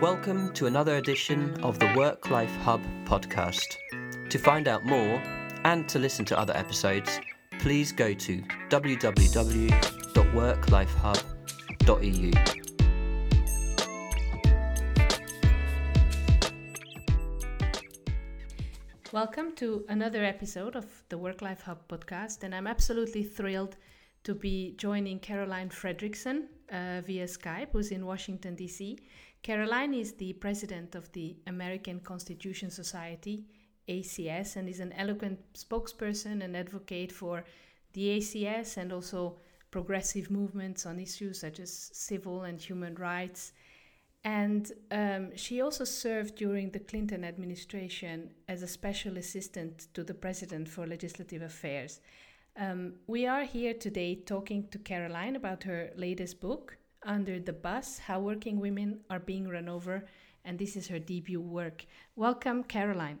Welcome to another edition of the Work Life Hub podcast. To find out more and to listen to other episodes, please go to www.worklifehub.eu. Welcome to another episode of the Work Life Hub podcast, and I'm absolutely thrilled to be joining Caroline Fredrickson uh, via Skype, who's in Washington, D.C. Caroline is the president of the American Constitution Society, ACS, and is an eloquent spokesperson and advocate for the ACS and also progressive movements on issues such as civil and human rights. And um, she also served during the Clinton administration as a special assistant to the president for legislative affairs. Um, we are here today talking to Caroline about her latest book, under the Bus How Working Women Are Being Run Over, and this is her debut work. Welcome, Caroline.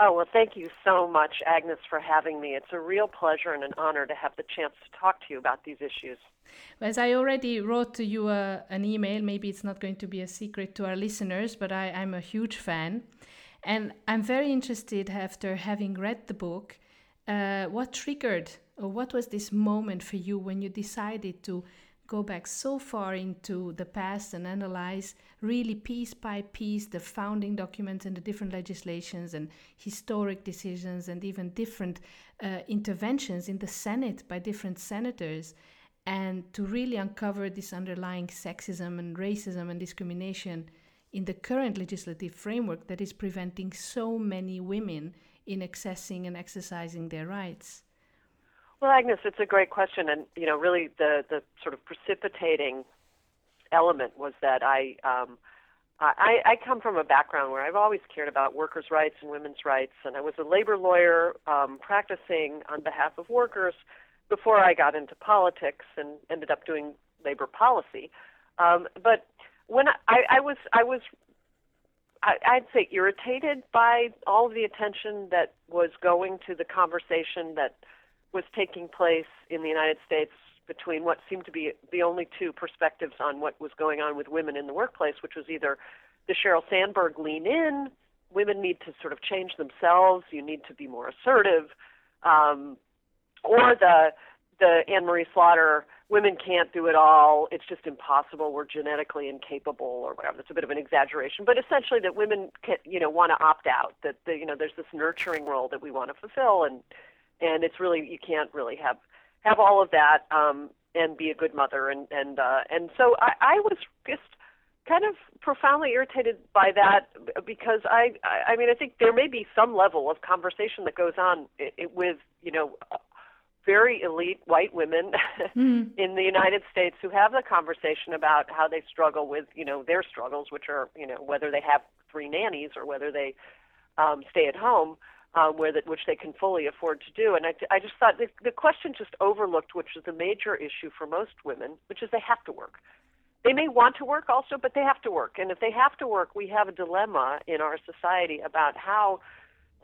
Oh, well, thank you so much, Agnes, for having me. It's a real pleasure and an honor to have the chance to talk to you about these issues. As I already wrote to you uh, an email, maybe it's not going to be a secret to our listeners, but I, I'm a huge fan. And I'm very interested after having read the book, uh, what triggered or what was this moment for you when you decided to go back so far into the past and analyze really piece by piece the founding documents and the different legislations and historic decisions and even different uh, interventions in the Senate by different senators and to really uncover this underlying sexism and racism and discrimination in the current legislative framework that is preventing so many women in accessing and exercising their rights. Well, Agnes, it's a great question, and you know, really the the sort of precipitating element was that I. Um, I, I come from a background where I've always cared about workers' rights and women's rights, and I was a labor lawyer um, practicing on behalf of workers before I got into politics and ended up doing labor policy. Um, but when I, I was, I was, I'd say irritated by all of the attention that was going to the conversation that was taking place in the United States between what seemed to be the only two perspectives on what was going on with women in the workplace, which was either the Sheryl Sandberg lean in, women need to sort of change themselves, you need to be more assertive, um, or the the Anne Marie Slaughter, women can't do it all, it's just impossible, we're genetically incapable, or whatever. That's a bit of an exaggeration, but essentially that women can, you know, want to opt out, that the, you know, there's this nurturing role that we want to fulfill, and and it's really you can't really have have all of that um, and be a good mother and and uh, and so I, I was just kind of profoundly irritated by that because I I I mean I think there may be some level of conversation that goes on with you know very elite white women mm. in the United States who have the conversation about how they struggle with you know their struggles which are you know whether they have three nannies or whether they um, stay at home um, where that which they can fully afford to do. And I, I just thought the, the question just overlooked, which is a major issue for most women, which is they have to work. They may want to work also, but they have to work. And if they have to work, we have a dilemma in our society about how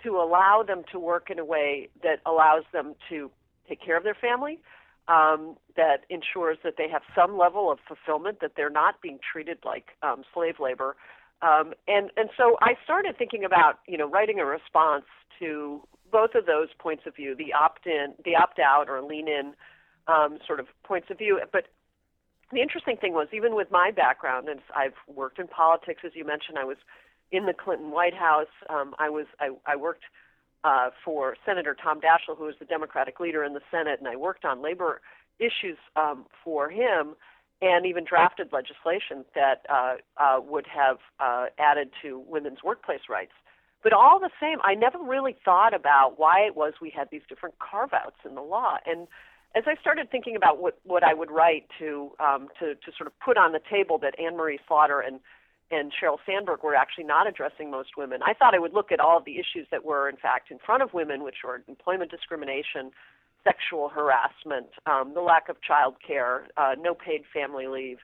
to allow them to work in a way that allows them to take care of their family, um, that ensures that they have some level of fulfillment, that they're not being treated like um, slave labor. Um, and and so I started thinking about you know writing a response to both of those points of view, the opt-in, the opt-out, or lean-in um, sort of points of view. But the interesting thing was, even with my background, and I've worked in politics, as you mentioned, I was in the Clinton White House. Um, I was I, I worked uh, for Senator Tom Daschle, who was the Democratic leader in the Senate, and I worked on labor issues um, for him, and even drafted legislation that uh, uh, would have uh, added to women's workplace rights. But all the same, I never really thought about why it was we had these different carve outs in the law. And as I started thinking about what, what I would write to, um, to, to sort of put on the table that Anne Marie Slaughter and, and Sheryl Sandberg were actually not addressing most women, I thought I would look at all of the issues that were, in fact, in front of women, which were employment discrimination, sexual harassment, um, the lack of child care, uh, no paid family leave.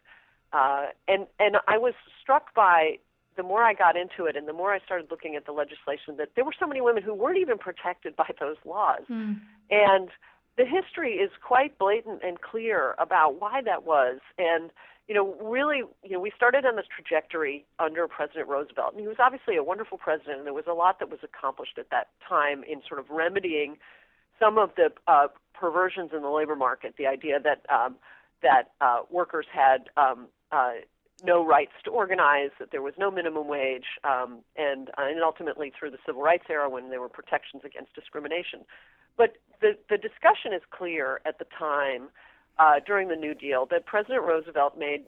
Uh, and, and I was struck by the more I got into it and the more I started looking at the legislation, that there were so many women who weren't even protected by those laws. Mm. And the history is quite blatant and clear about why that was. And you know, really, you know, we started on this trajectory under President Roosevelt, and he was obviously a wonderful president, and there was a lot that was accomplished at that time in sort of remedying some of the uh, perversions in the labor market. The idea that um, that uh, workers had um, uh, no rights to organize, that there was no minimum wage, um, and, uh, and ultimately through the civil rights era when there were protections against discrimination. But the, the discussion is clear at the time uh, during the New Deal that President Roosevelt made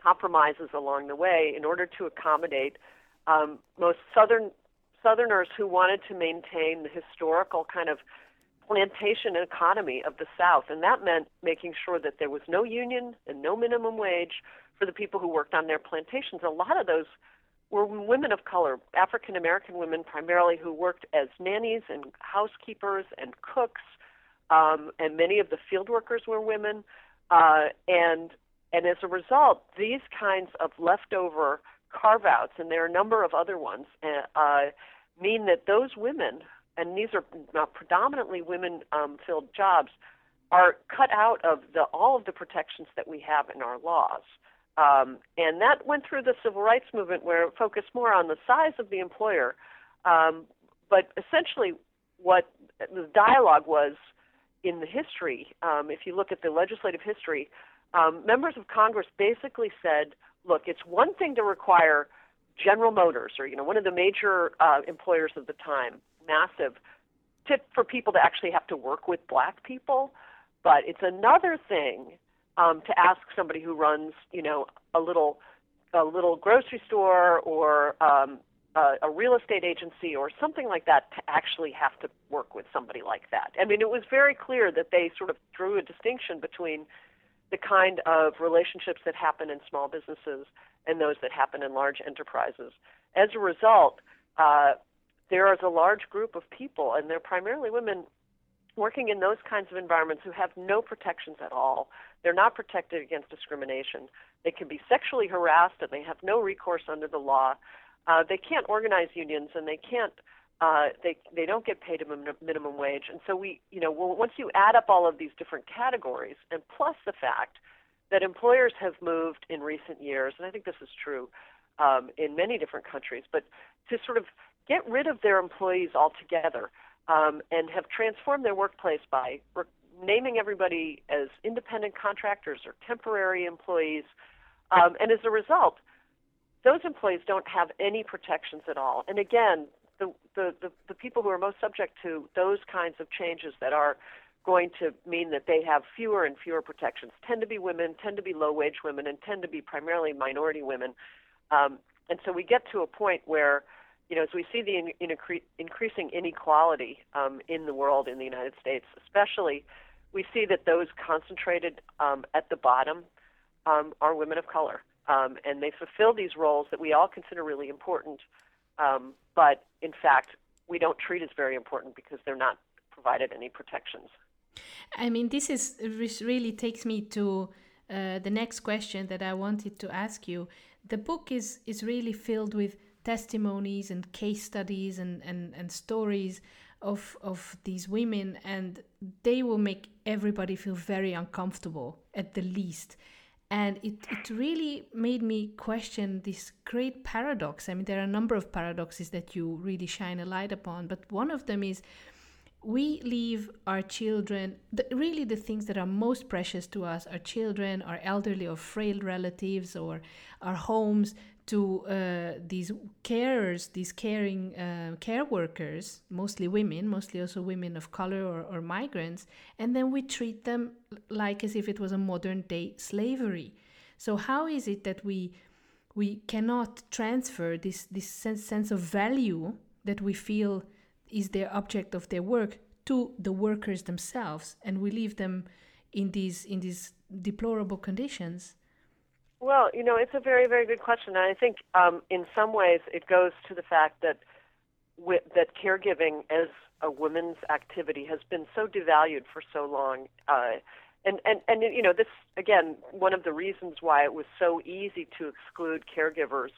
compromises along the way in order to accommodate um, most southern Southerners who wanted to maintain the historical kind of plantation economy of the South, and that meant making sure that there was no union and no minimum wage for the people who worked on their plantations. A lot of those were women of color, African American women primarily, who worked as nannies and housekeepers and cooks, um, and many of the field workers were women. Uh, and and as a result, these kinds of leftover carve outs, and there are a number of other ones, uh, uh, mean that those women, and these are predominantly women um, filled jobs, are cut out of the, all of the protections that we have in our laws. Um, and that went through the civil rights movement where it focused more on the size of the employer. Um, but essentially, what the dialogue was in the history, um, if you look at the legislative history, um, members of Congress basically said, look, it's one thing to require General Motors or you know one of the major uh, employers of the time, massive, to, for people to actually have to work with black people, but it's another thing um, to ask somebody who runs, you know, a little a little grocery store or um, a, a real estate agency or something like that to actually have to work with somebody like that. I mean, it was very clear that they sort of drew a distinction between the kind of relationships that happen in small businesses and those that happen in large enterprises. As a result, uh, there is a large group of people, and they're primarily women, working in those kinds of environments who have no protections at all. They're not protected against discrimination. They can be sexually harassed and they have no recourse under the law. Uh, they can't organize unions and they can't. Uh, they they don't get paid a minimum wage, and so we, you know, once you add up all of these different categories, and plus the fact that employers have moved in recent years, and I think this is true um, in many different countries, but to sort of get rid of their employees altogether um, and have transformed their workplace by re- naming everybody as independent contractors or temporary employees. Um, and as a result, those employees don't have any protections at all. And again, the, the, the, the people who are most subject to those kinds of changes that are going to mean that they have fewer and fewer protections tend to be women, tend to be low wage women, and tend to be primarily minority women. Um, and so we get to a point where you know, as we see the in, in increasing inequality um, in the world, in the United States especially, we see that those concentrated um, at the bottom um, are women of color. Um, and they fulfill these roles that we all consider really important, um, but in fact, we don't treat as very important because they're not provided any protections. I mean, this is this really takes me to uh, the next question that I wanted to ask you. The book is is really filled with testimonies and case studies and, and, and stories of of these women and they will make everybody feel very uncomfortable at the least. And it, it really made me question this great paradox. I mean there are a number of paradoxes that you really shine a light upon but one of them is we leave our children the, really the things that are most precious to us our children our elderly or frail relatives or our homes to uh, these carers, these caring uh, care workers, mostly women, mostly also women of color or, or, migrants, and then we treat them like as if it was a modern day slavery. So how is it that we we cannot transfer this this sense, sense of value that we feel is their object of their work to the workers themselves, and we leave them in these in these deplorable conditions? Well, you know, it's a very, very good question. And I think um, in some ways it goes to the fact that w- that caregiving as a woman's activity has been so devalued for so long. Uh, and, and, and, you know, this, again, one of the reasons why it was so easy to exclude caregivers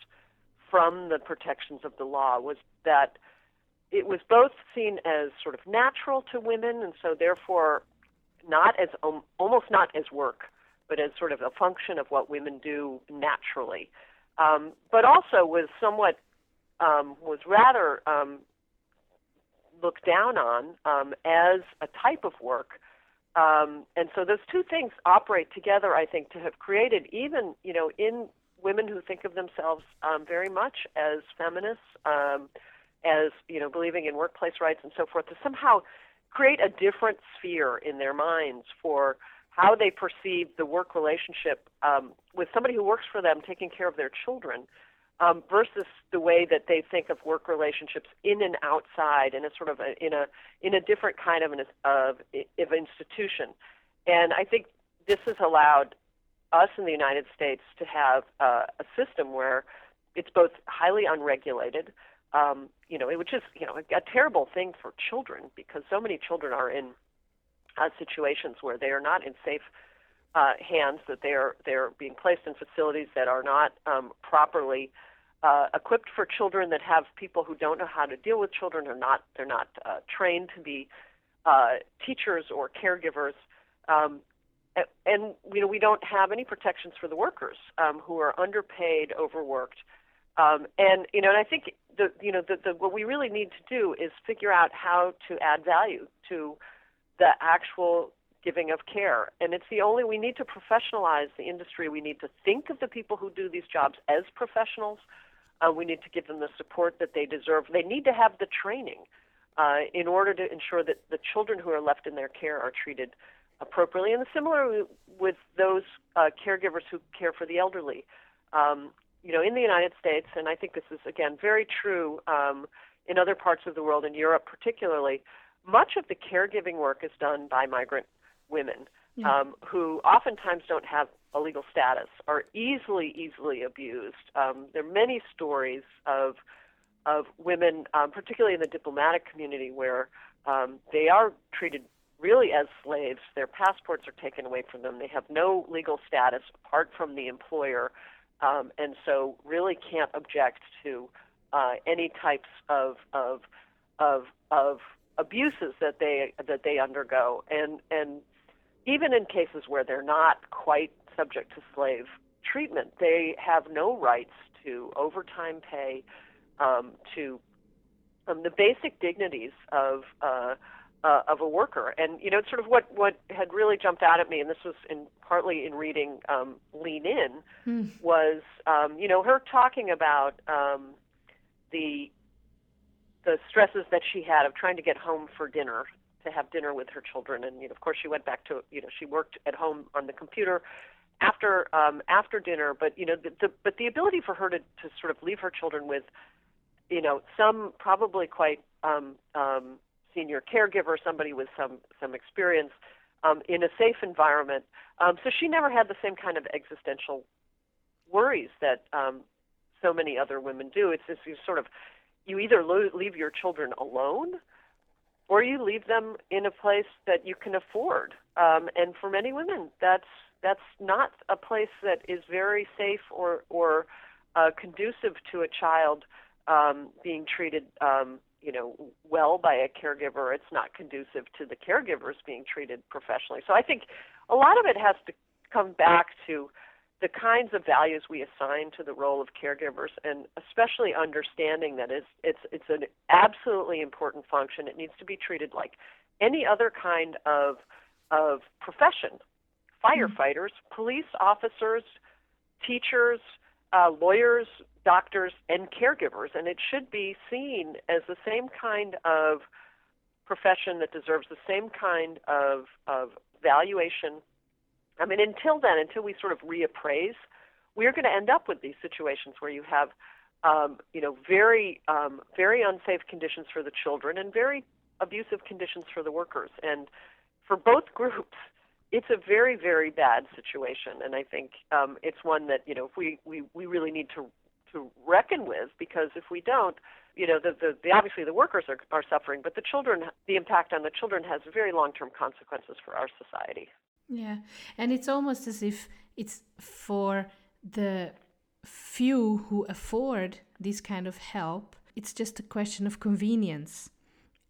from the protections of the law was that it was both seen as sort of natural to women and so therefore not as um, almost not as work but as sort of a function of what women do naturally. Um, but also was somewhat um, was rather um, looked down on um, as a type of work. Um, and so those two things operate together, I think, to have created even, you know, in women who think of themselves um, very much as feminists, um, as, you know, believing in workplace rights and so forth, to somehow create a different sphere in their minds for how they perceive the work relationship um, with somebody who works for them taking care of their children um, versus the way that they think of work relationships in and outside in a sort of a, in a in a different kind of an of, of institution. And I think this has allowed us in the United States to have uh, a system where it's both highly unregulated, um, you know, which is you know a, a terrible thing for children because so many children are in uh, situations where they are not in safe uh, hands, that they are they are being placed in facilities that are not um, properly uh, equipped for children that have people who don't know how to deal with children or not they're not uh, trained to be uh, teachers or caregivers. Um, and you know we don't have any protections for the workers um, who are underpaid overworked. Um, and you know and I think the you know the, the, what we really need to do is figure out how to add value to the actual giving of care. And it's the only, we need to professionalize the industry. We need to think of the people who do these jobs as professionals. Uh, we need to give them the support that they deserve. They need to have the training uh, in order to ensure that the children who are left in their care are treated appropriately. And similarly with those uh, caregivers who care for the elderly. Um, you know, in the United States, and I think this is again very true um, in other parts of the world, in Europe particularly, much of the caregiving work is done by migrant women yeah. um, who oftentimes don't have a legal status, are easily, easily abused. Um, there are many stories of of women, um, particularly in the diplomatic community, where um, they are treated really as slaves. Their passports are taken away from them. They have no legal status apart from the employer, um, and so really can't object to uh, any types of of of of abuses that they that they undergo and and even in cases where they're not quite subject to slave treatment they have no rights to overtime pay um, to um, the basic dignities of uh, uh, of a worker and you know sort of what what had really jumped out at me and this was in partly in reading um, lean in hmm. was um, you know her talking about um, the the stresses that she had of trying to get home for dinner to have dinner with her children. And you know of course she went back to you know she worked at home on the computer after um after dinner. But you know the, the but the ability for her to to sort of leave her children with you know some probably quite um um senior caregiver somebody with some some experience um in a safe environment. Um so she never had the same kind of existential worries that um so many other women do. It's this sort of you either lo- leave your children alone or you leave them in a place that you can afford. Um, and for many women, that's that's not a place that is very safe or or uh, conducive to a child um, being treated, um, you know, well by a caregiver. It's not conducive to the caregivers being treated professionally. So I think a lot of it has to come back to the kinds of values we assign to the role of caregivers, and especially understanding that it's it's it's an absolutely important function. It needs to be treated like any other kind of of profession. Firefighters, police officers, teachers, uh, lawyers, doctors, and caregivers, and it should be seen as the same kind of profession that deserves the same kind of of valuation I mean, until then, until we sort of reappraise, we're going to end up with these situations where you have, um, you know, very, um, very unsafe conditions for the children and very abusive conditions for the workers. And for both groups, it's a very, very bad situation. And I think um, it's one that you know we, we, we really need to to reckon with because if we don't, you know, the, the, the obviously the workers are, are suffering, but the children, the impact on the children has very long term consequences for our society. Yeah. And it's almost as if it's for the few who afford this kind of help, it's just a question of convenience.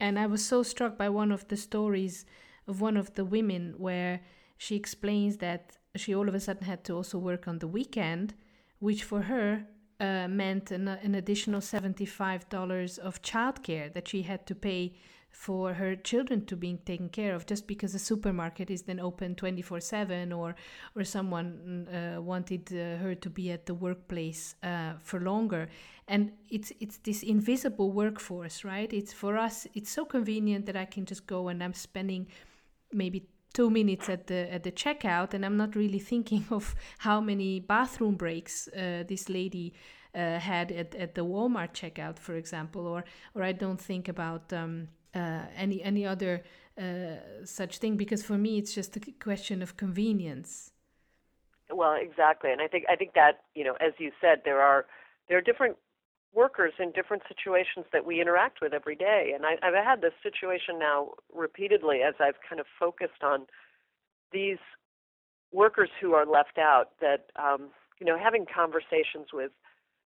And I was so struck by one of the stories of one of the women where she explains that she all of a sudden had to also work on the weekend, which for her uh, meant an, an additional $75 of childcare that she had to pay for her children to being taken care of just because the supermarket is then open 24/7 or or someone uh, wanted uh, her to be at the workplace uh, for longer. And it's it's this invisible workforce right? It's for us it's so convenient that I can just go and I'm spending maybe two minutes at the at the checkout and i'm not really thinking of how many bathroom breaks uh, this lady uh, had at, at the walmart checkout for example or or i don't think about um, uh, any any other uh, such thing because for me it's just a question of convenience well exactly and i think i think that you know as you said there are there are different workers in different situations that we interact with every day. And I, I've had this situation now repeatedly as I've kind of focused on these workers who are left out. That um, you know, having conversations with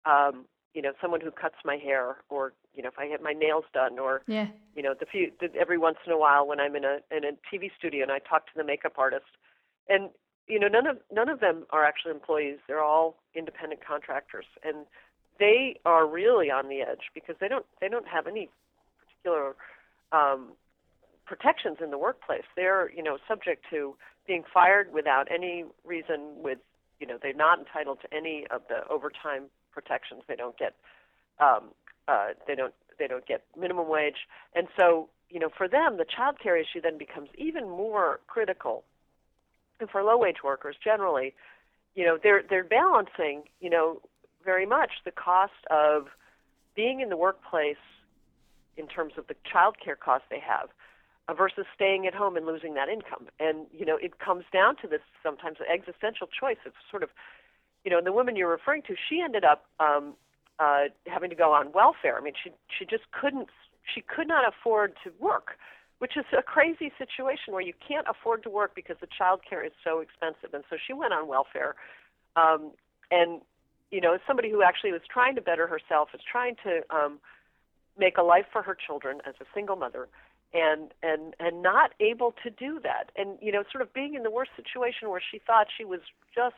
um, you know someone who cuts my hair, or you know, if I get my nails done, or yeah. you know, the few the, every once in a while when I'm in a in a TV studio and I talk to the makeup artist, and you know, none of none of them are actually employees. They're all independent contractors, and they are really on the edge because they don't they don't have any particular um, protections in the workplace. They're you know subject to being fired without any reason. With you know they're not entitled to any of the overtime protections. They don't get um, uh, they don't they don't get minimum wage, and so you know for them the child care issue then becomes even more critical. And for low wage workers generally, you know they're they're balancing you know very much the cost of being in the workplace in terms of the child care costs they have uh, versus staying at home and losing that income. And, you know, it comes down to this sometimes existential choice. It's sort of, you know, the woman you're referring to, she ended up um, uh, having to go on welfare. I mean, she, she just couldn't, she could not afford to work, which is a crazy situation where you can't afford to work because the child care is so expensive. And so she went on welfare. Um, and you know, somebody who actually was trying to better herself, is trying to um, make a life for her children as a single mother, and and and not able to do that, and you know, sort of being in the worst situation where she thought she was just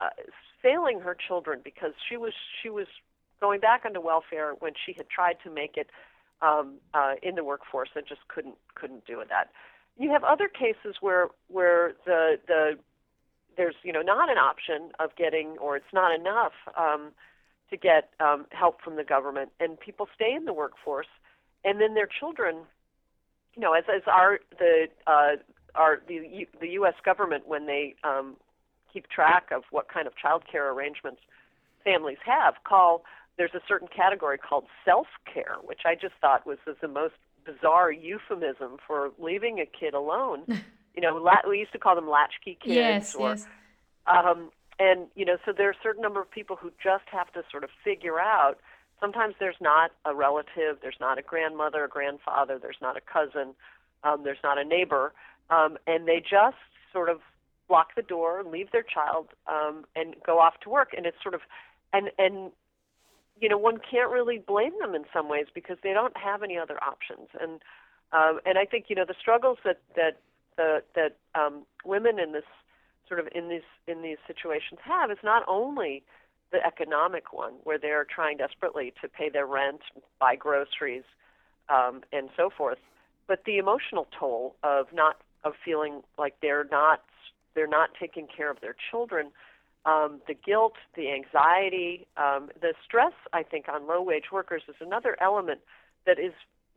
uh, failing her children because she was she was going back onto welfare when she had tried to make it um, uh, in the workforce and just couldn't couldn't do that. You have other cases where where the the there's you know not an option of getting or it's not enough um, to get um, help from the government, and people stay in the workforce, and then their children, you know, as as our the uh, our the the U.S. government when they um, keep track of what kind of child care arrangements families have, call there's a certain category called self care, which I just thought was, was the most bizarre euphemism for leaving a kid alone. you know, la- we used to call them latchkey kids. Yes, or, yes. Um, and you know, so there are a certain number of people who just have to sort of figure out. Sometimes there's not a relative, there's not a grandmother, a grandfather, there's not a cousin, um, there's not a neighbor, um, and they just sort of lock the door, leave their child, um, and go off to work. And it's sort of, and and you know, one can't really blame them in some ways because they don't have any other options. And um, and I think you know the struggles that that the, that um, women in this sort of in these in these situations have is not only the economic one, where they're trying desperately to pay their rent, buy groceries, um, and so forth, but the emotional toll of not of feeling like they're not they're not taking care of their children, um, the guilt, the anxiety, um, the stress. I think on low wage workers is another element that is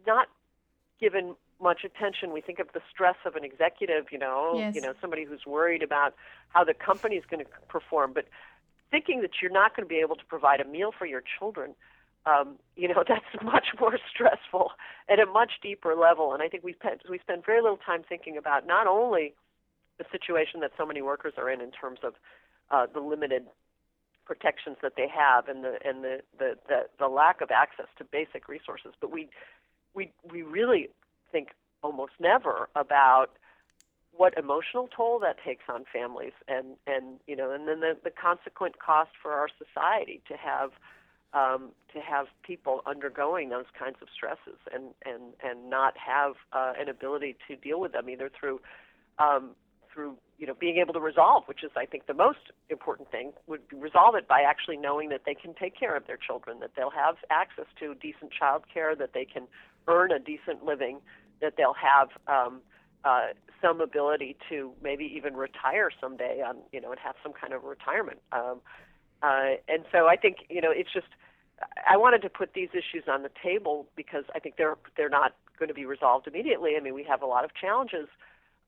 not given much attention. We think of the stress of an executive, you know, yes. you know, somebody who's worried about how the company is going to perform, but thinking that you're not going to be able to provide a meal for your children, um, you know, that's much more stressful at a much deeper level. And I think we we spend very little time thinking about not only the situation that so many workers are in in terms of uh, the limited protections that they have and the and the, the the the lack of access to basic resources, but we we we really think almost never about what emotional toll that takes on families and and you know and then the, the consequent cost for our society to have um, to have people undergoing those kinds of stresses and and and not have uh, an ability to deal with them either through um, through you know being able to resolve, which is I think the most important thing, would be resolve it by actually knowing that they can take care of their children, that they'll have access to decent child care, that they can earn a decent living, that they'll have um, uh, some ability to maybe even retire someday on you know and have some kind of retirement. Um, uh, and so I think you know it's just I wanted to put these issues on the table because I think they're they're not going to be resolved immediately. I mean we have a lot of challenges.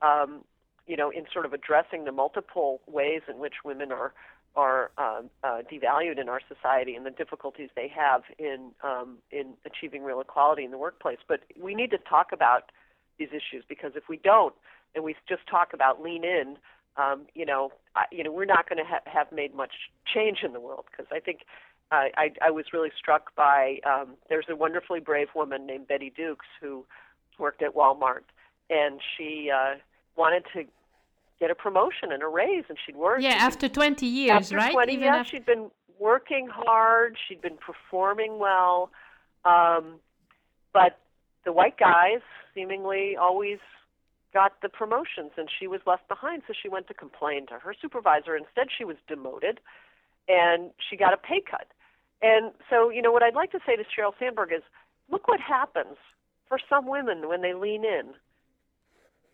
Um, you know, in sort of addressing the multiple ways in which women are are um, uh, devalued in our society and the difficulties they have in um, in achieving real equality in the workplace. But we need to talk about these issues because if we don't and we just talk about lean in, um, you know, I, you know, we're not going to ha- have made much change in the world because I think uh, I, I was really struck by um, there's a wonderfully brave woman named Betty Dukes who worked at Walmart and she uh, wanted to get a promotion and a raise and she'd worked. Yeah, after 20 years, after right? 20 Even years, after... she'd been working hard, she'd been performing well, um, but the white guys seemingly always got the promotions and she was left behind so she went to complain to her supervisor. Instead she was demoted and she got a pay cut. And so you know what i'd like to say to sheryl sandberg is look what happens for some women when they lean in.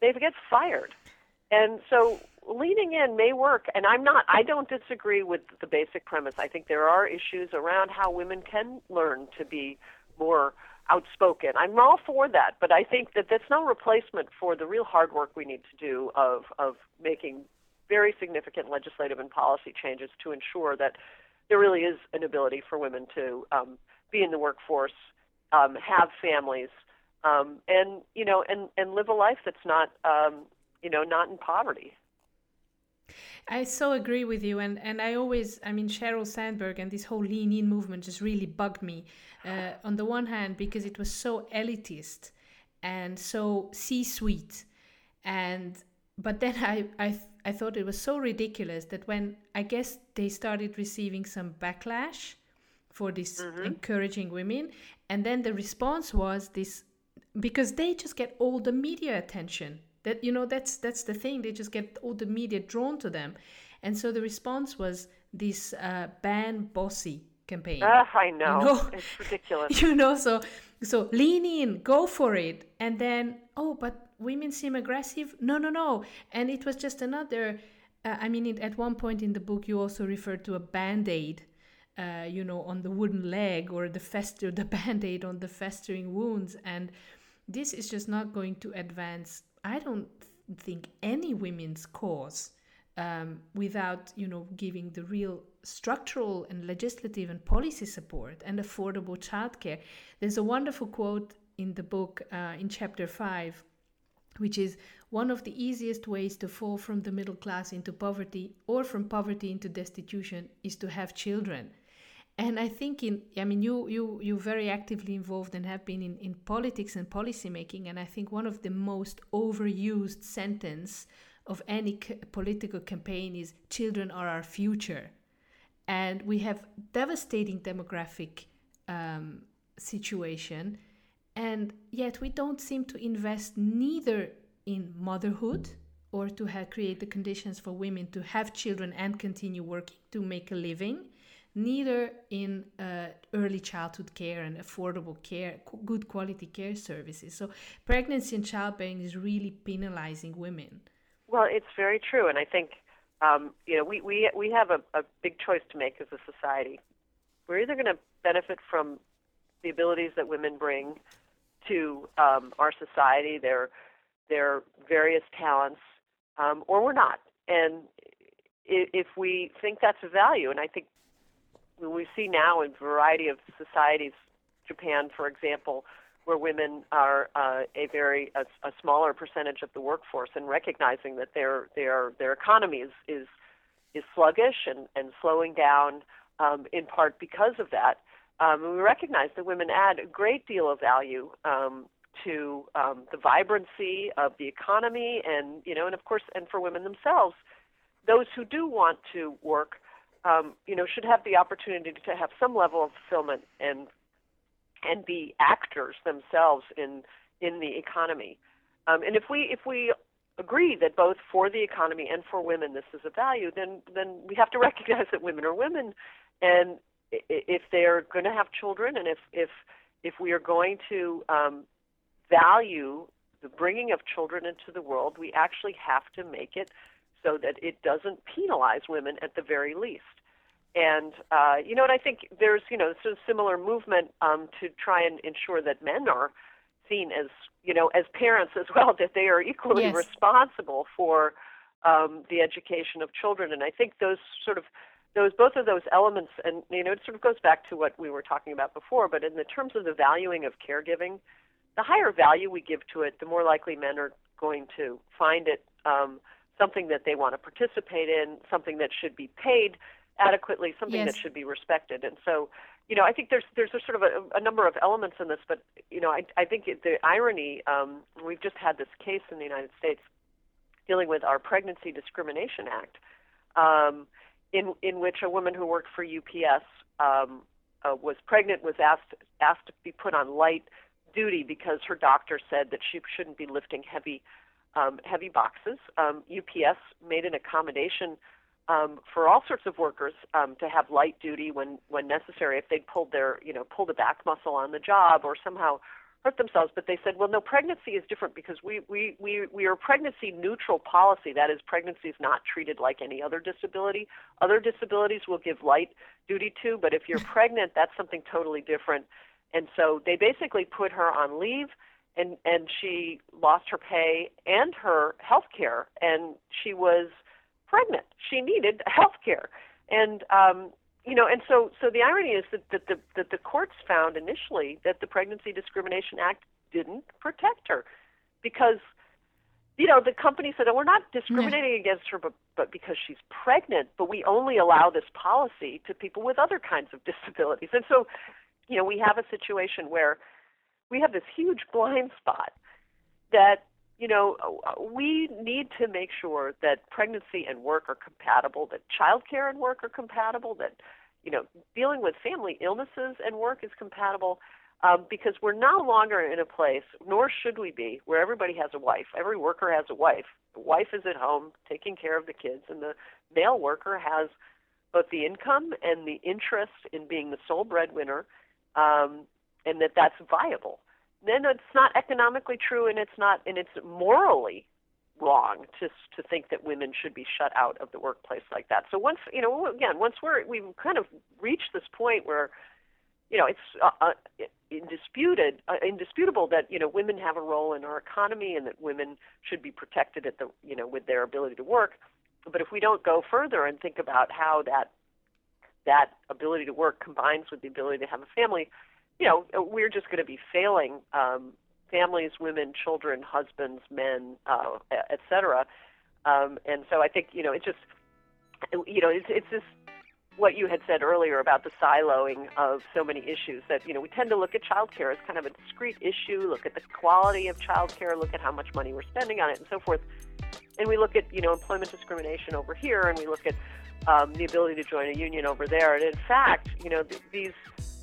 They get fired and so leaning in may work and i'm not i don't disagree with the basic premise i think there are issues around how women can learn to be more outspoken. I'm all for that, but I think that that's no replacement for the real hard work we need to do of of making very significant legislative and policy changes to ensure that there really is an ability for women to um, be in the workforce, um, have families, um, and you know, and and live a life that's not um, you know not in poverty. I so agree with you, and and I always, I mean, Sheryl Sandberg and this whole lean in movement just really bugged me. Uh, on the one hand, because it was so elitist and so C-suite, and but then I I I thought it was so ridiculous that when I guess they started receiving some backlash for this mm-hmm. encouraging women, and then the response was this because they just get all the media attention that you know that's that's the thing. They just get all the media drawn to them. And so the response was this uh, ban bossy campaign. Uh, i know. You know. it's ridiculous. You know so so lean in go for it. And then oh but women seem aggressive? No no no. And it was just another uh, i mean it, at one point in the book you also referred to a band-aid uh, you know on the wooden leg or the fester the band-aid on the festering wounds. And this is just not going to advance I don't think any women's cause um, without you know giving the real structural and legislative and policy support and affordable childcare. There's a wonderful quote in the book uh, in chapter five, which is one of the easiest ways to fall from the middle class into poverty or from poverty into destitution is to have children and I think in I mean you you you very actively involved and have been in, in politics and policy making and I think one of the most overused sentence of any c- political campaign is children are our future. And we have devastating demographic um, situation and yet we don't seem to invest neither in motherhood or to have, create the conditions for women to have children and continue working to make a living neither in uh, early childhood care and affordable care, good quality care services. So, pregnancy and childbearing is really penalizing women. Well, it's very true, and I think um, you know we we we have a, a big choice to make as a society. We're either going to benefit from the abilities that women bring to um, our society, their their various talents, um, or we're not. And if we think that's a value, and I think we see now in a variety of societies, Japan, for example, where women are uh, a very a, a smaller percentage of the workforce, and recognizing that their their their economy is is, is sluggish and, and slowing down um, in part because of that. Um, we recognize that women add a great deal of value um, to um, the vibrancy of the economy, and you know, and of course, and for women themselves, those who do want to work um, you know, should have the opportunity to have some level of fulfillment and and be actors themselves in in the economy. Um, and if we if we agree that both for the economy and for women this is a value, then then we have to recognize that women are women, and if they're going to have children, and if if if we are going to um, value the bringing of children into the world, we actually have to make it so that it doesn't penalize women at the very least. And uh, you know, and I think there's you know sort of similar movement um, to try and ensure that men are seen as you know as parents as well, that they are equally yes. responsible for um, the education of children. And I think those sort of those both of those elements, and you know, it sort of goes back to what we were talking about before. But in the terms of the valuing of caregiving, the higher value we give to it, the more likely men are going to find it um, something that they want to participate in, something that should be paid adequately, something yes. that should be respected. And so, you know, I think there's there's a sort of a, a number of elements in this, but you know, I I think the irony. Um, we've just had this case in the United States dealing with our Pregnancy Discrimination Act, um, in in which a woman who worked for UPS um, uh, was pregnant, was asked asked to be put on light duty because her doctor said that she shouldn't be lifting heavy um, heavy boxes. Um, UPS made an accommodation um, for all sorts of workers um, to have light duty when when necessary if they'd pulled their you know pulled a back muscle on the job or somehow hurt themselves. But they said, well, no, pregnancy is different because we we we we are pregnancy neutral policy. That is, pregnancy is not treated like any other disability. Other disabilities will give light duty to, but if you're pregnant, that's something totally different. And so they basically put her on leave and and she lost her pay and her health care and she was pregnant. She needed health care. And um, you know, and so so the irony is that, that the that the courts found initially that the Pregnancy Discrimination Act didn't protect her because you know the company said, oh, we're not discriminating against her, but but because she's pregnant, but we only allow this policy to people with other kinds of disabilities. And so, you know, we have a situation where we have this huge blind spot that you know, we need to make sure that pregnancy and work are compatible, that childcare and work are compatible, that, you know, dealing with family illnesses and work is compatible, um, because we're no longer in a place, nor should we be, where everybody has a wife. Every worker has a wife. The wife is at home taking care of the kids, and the male worker has both the income and the interest in being the sole breadwinner, um, and that that's viable then it's not economically true and it's not and it's morally wrong to to think that women should be shut out of the workplace like that. So once you know again once we're we've kind of reached this point where you know it's uh, uh, indisputed uh, indisputable that you know women have a role in our economy and that women should be protected at the you know with their ability to work. But if we don't go further and think about how that that ability to work combines with the ability to have a family, you know, we're just going to be failing um, families, women, children, husbands, men, uh, et cetera. Um, and so I think, you know, it's just, you know, it's, it's this, what you had said earlier about the siloing of so many issues that, you know, we tend to look at childcare as kind of a discrete issue, look at the quality of childcare, look at how much money we're spending on it and so forth. And we look at, you know, employment discrimination over here and we look at um, the ability to join a union over there. And in fact, you know, th- these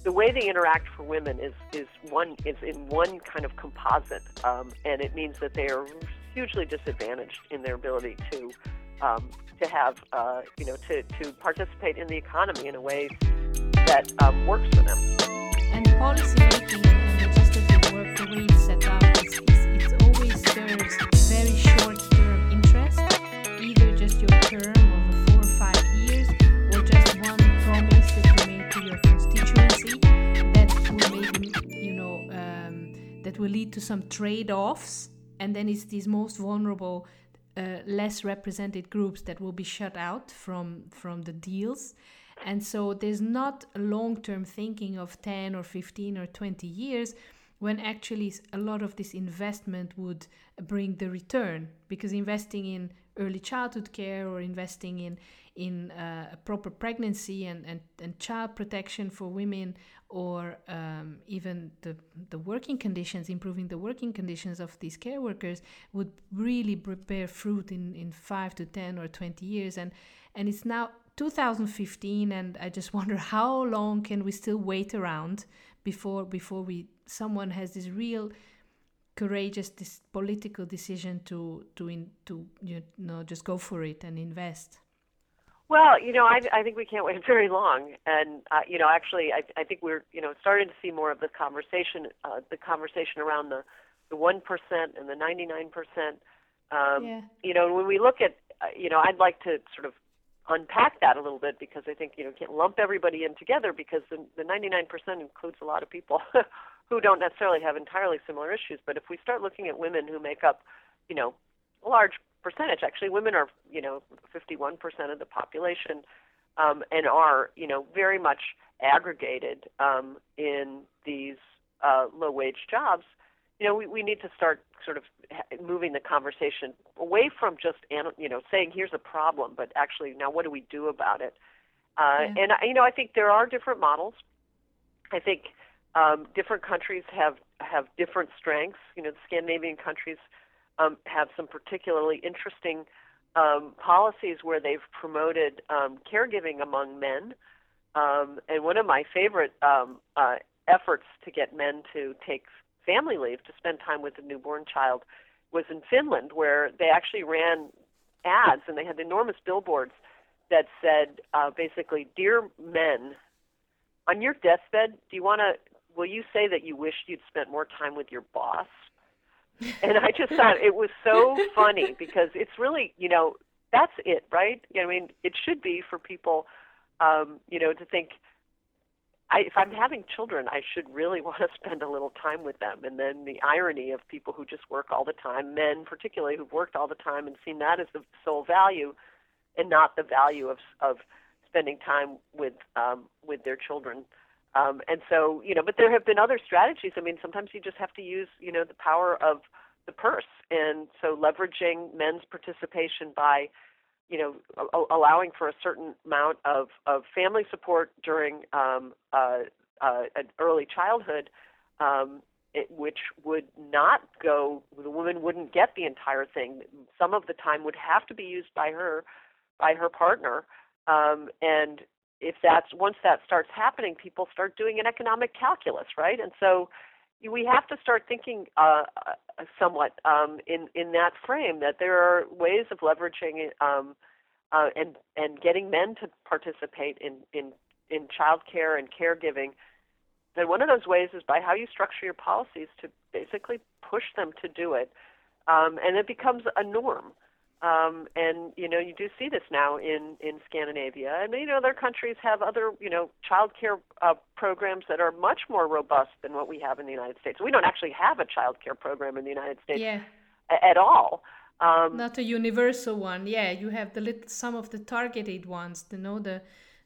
the way they interact for women is is one is in one kind of composite, um, and it means that they are hugely disadvantaged in their ability to um, to have uh, you know to to participate in the economy in a way that um, works for them. And policy making and legislative work, the way it's set up, is, is it always serves very short term interest, either just your term that will lead to some trade offs. And then it's these most vulnerable, uh, less represented groups that will be shut out from, from the deals. And so there's not long term thinking of 10 or 15 or 20 years when actually a lot of this investment would bring the return because investing in early childhood care or investing in in uh, a proper pregnancy and, and, and child protection for women or um, even the, the working conditions, improving the working conditions of these care workers would really bear fruit in, in five to 10 or 20 years. And, and it's now 2015 and I just wonder how long can we still wait around before, before we, someone has this real courageous this political decision to to in, to you know just go for it and invest? Well, you know, I, I think we can't wait very long, and uh, you know, actually, I, I think we're you know starting to see more of the conversation, uh, the conversation around the the one percent and the ninety nine percent. Um. You know, when we look at, uh, you know, I'd like to sort of unpack that a little bit because I think you know you can't lump everybody in together because the the ninety nine percent includes a lot of people who don't necessarily have entirely similar issues. But if we start looking at women who make up, you know, a large percentage. Actually, women are you know 51% of the population, um, and are you know very much aggregated um, in these uh, low wage jobs. You know, we, we need to start sort of moving the conversation away from just you know saying here's a problem, but actually now what do we do about it? Uh, yeah. And you know, I think there are different models. I think um, different countries have have different strengths. You know, the Scandinavian countries um, have some particularly interesting um, policies where they've promoted um, caregiving among men. Um, and one of my favorite um, uh, efforts to get men to take family leave to spend time with a newborn child was in Finland, where they actually ran ads and they had enormous billboards that said uh, basically, "Dear men, on your deathbed, do you want to? Will you say that you wished you'd spent more time with your boss?" And I just thought it was so funny because it's really, you know, that's it, right? I mean, it should be for people, um, you know, to think, I, if I'm having children, I should really want to spend a little time with them. And then the irony of people who just work all the time, men particularly who've worked all the time and seen that as the sole value, and not the value of of spending time with um, with their children. Um, and so, you know, but there have been other strategies. I mean, sometimes you just have to use, you know, the power of the purse. And so leveraging men's participation by, you know, a- allowing for a certain amount of, of family support during um, uh, uh, early childhood, um, it, which would not go, the woman wouldn't get the entire thing. Some of the time would have to be used by her, by her partner. Um, and if that's once that starts happening, people start doing an economic calculus, right? And so we have to start thinking uh, uh, somewhat um, in in that frame that there are ways of leveraging um, uh, and and getting men to participate in in in childcare and caregiving. And one of those ways is by how you structure your policies to basically push them to do it, um, and it becomes a norm. Um, and you know, you do see this now in in Scandinavia, and you know, other countries have other you know child care uh, programs that are much more robust than what we have in the United States. We don't actually have a child care program in the United States yeah. a- at all. Um, Not a universal one. Yeah, you have the little, some of the targeted ones. You know the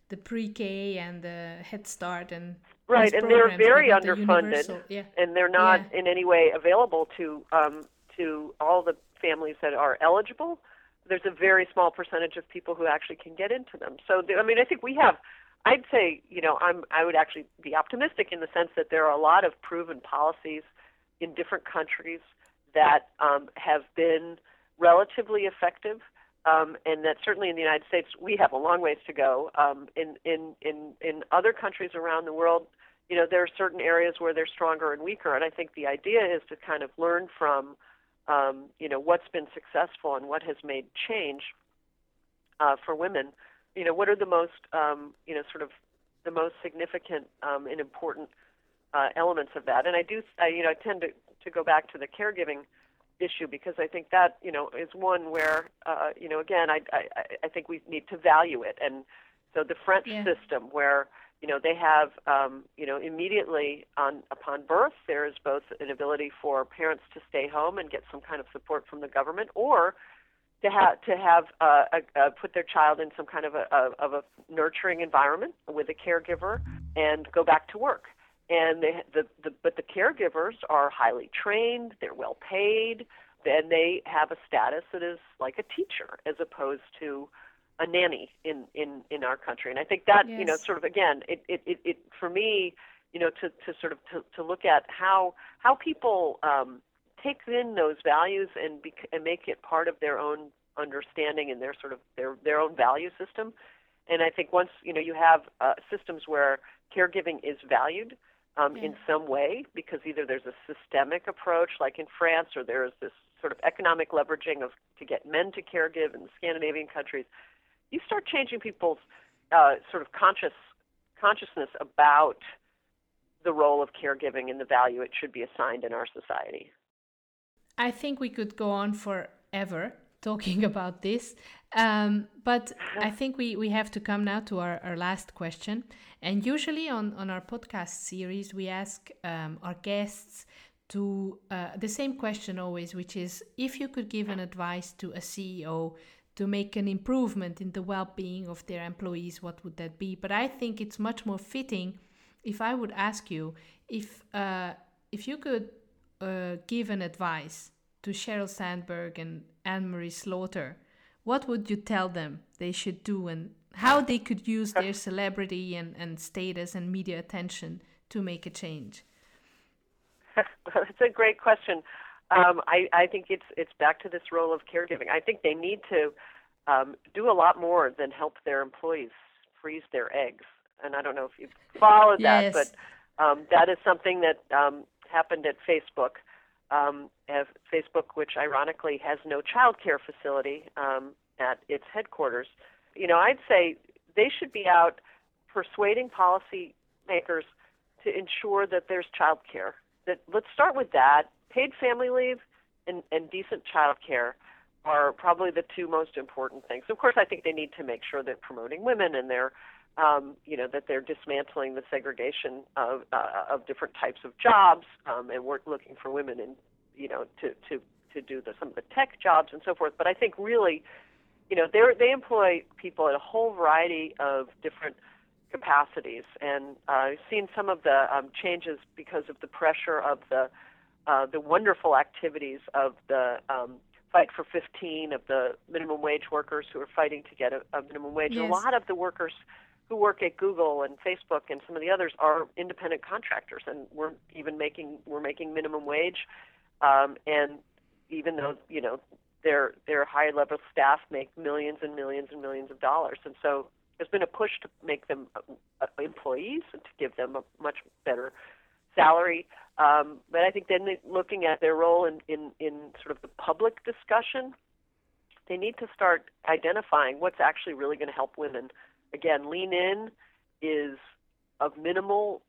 the pre-K and the Head Start and right, and they're very underfunded, the yeah. and they're not yeah. in any way available to um, to all the families that are eligible, there's a very small percentage of people who actually can get into them. So, I mean, I think we have. I'd say, you know, I'm. I would actually be optimistic in the sense that there are a lot of proven policies in different countries that um, have been relatively effective, um, and that certainly in the United States we have a long ways to go. Um, in in in in other countries around the world, you know, there are certain areas where they're stronger and weaker, and I think the idea is to kind of learn from um, you know what's been successful and what has made change uh, for women. You know, what are the most um, you know sort of the most significant um, and important uh, elements of that? And I do, I, you know, I tend to to go back to the caregiving issue because I think that you know is one where uh, you know again I, I I think we need to value it and so the French yeah. system where you know they have um, you know immediately on upon birth there is both an ability for parents to stay home and get some kind of support from the government or to have to have uh, a, a, put their child in some kind of a, a of a nurturing environment with a caregiver and go back to work. And they the, the but the caregivers are highly trained they're well paid and they have a status that is like a teacher as opposed to a nanny in in in our country and i think that yes. you know sort of again it, it it it for me you know to to sort of to, to look at how how people um take in those values and be, and make it part of their own understanding and their sort of their their own value system and i think once you know you have uh, systems where caregiving is valued um, Yeah. in some way because either there's a systemic approach like in France or there's this sort of economic leveraging of to get men to caregive in the Scandinavian countries. You start changing people's uh, sort of conscious consciousness about the role of caregiving and the value it should be assigned in our society. I think we could go on forever talking about this. Um, but I think we, we have to come now to our, our last question. And usually on, on our podcast series, we ask um, our guests to uh, the same question always, which is if you could give an advice to a CEO to make an improvement in the well being of their employees, what would that be? But I think it's much more fitting if I would ask you if, uh, if you could uh, give an advice to Sheryl Sandberg and Anne Marie Slaughter, what would you tell them they should do and how they could use their celebrity and, and status and media attention to make a change? well, That's a great question. Um, I, I think it's it's back to this role of caregiving. I think they need to um, do a lot more than help their employees freeze their eggs. And I don't know if you've followed Yes. that, but um, that is something that um, happened at Facebook. Um, Facebook, which ironically has no child care facility um, at its headquarters, you know, I'd say they should be out persuading policymakers to ensure that there's child care. That let's start with that. Paid family leave and, and decent child care are probably the two most important things. Of course, I think they need to make sure they're promoting women and they're, um, you know, that they're dismantling the segregation of uh, of different types of jobs, um, and we're looking for women in, you know, to to to do the, some of the tech jobs and so forth. But I think really, you know, they they employ people at a whole variety of different capacities, and uh, I've seen some of the um, changes because of the pressure of the uh, the wonderful activities of the um, Fight for 15 of the minimum wage workers who are fighting to get a, a minimum wage. Yes. A lot of the workers who work at Google and Facebook and some of the others are independent contractors, and we're even making we're making minimum wage, um, and even though you know their their high level staff make millions and millions and millions of dollars, and so there's been a push to make them uh, employees and to give them a much better salary. Um, but I think then looking at their role in, in, in sort of the public discussion, they need to start identifying what's actually really going to help women. Again, lean in is of minimal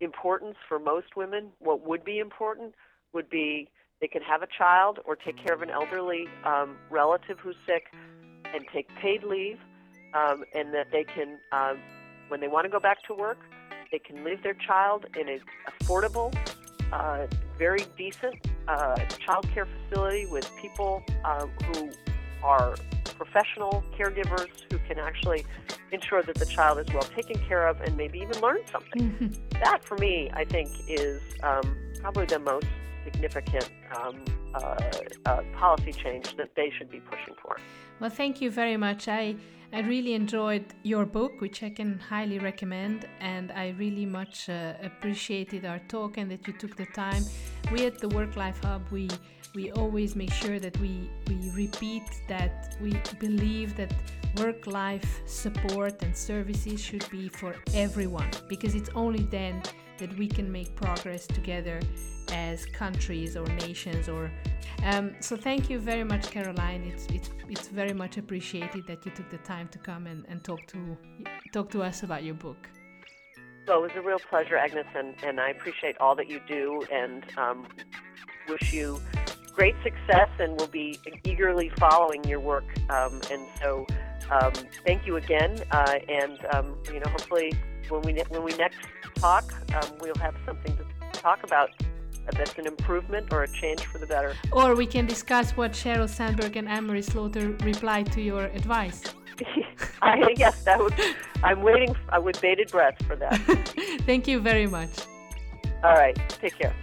importance for most women. What would be important would be they can have a child or take care of an elderly um, relative who's sick and take paid leave, um, and that they can, um, when they want to go back to work, they can leave their child in an affordable, uh, very decent uh, child care facility with people uh, who are professional caregivers who can actually ensure that the child is well taken care of and maybe even learn something. That, for me, I think, is um, probably the most significant um, uh, uh, policy change that they should be pushing for. Well, thank you very much. I I really enjoyed your book, which I can highly recommend, and I really much uh, appreciated our talk and that you took the time. We at the Work Life Hub, we we always make sure that we we repeat that we believe that work life support and services should be for everyone because it's only then that we can make progress together as countries or nations or um, so thank you very much caroline it's, it's it's very much appreciated that you took the time to come and, and talk to talk to us about your book So it was a real pleasure, Agnes, and, and I appreciate all that you do and um, wish you great success and we'll be eagerly following your work. Um, and so um, thank you again. Uh, and, um, you know, hopefully when we, ne- when we next talk, um, we'll have something to talk about that's an improvement or a change for the better. or we can discuss what sheryl sandberg and anne-marie slaughter replied to your advice I, yes, that would, I'm waiting uh, with bated breath for that. thank you very much All right. Take care.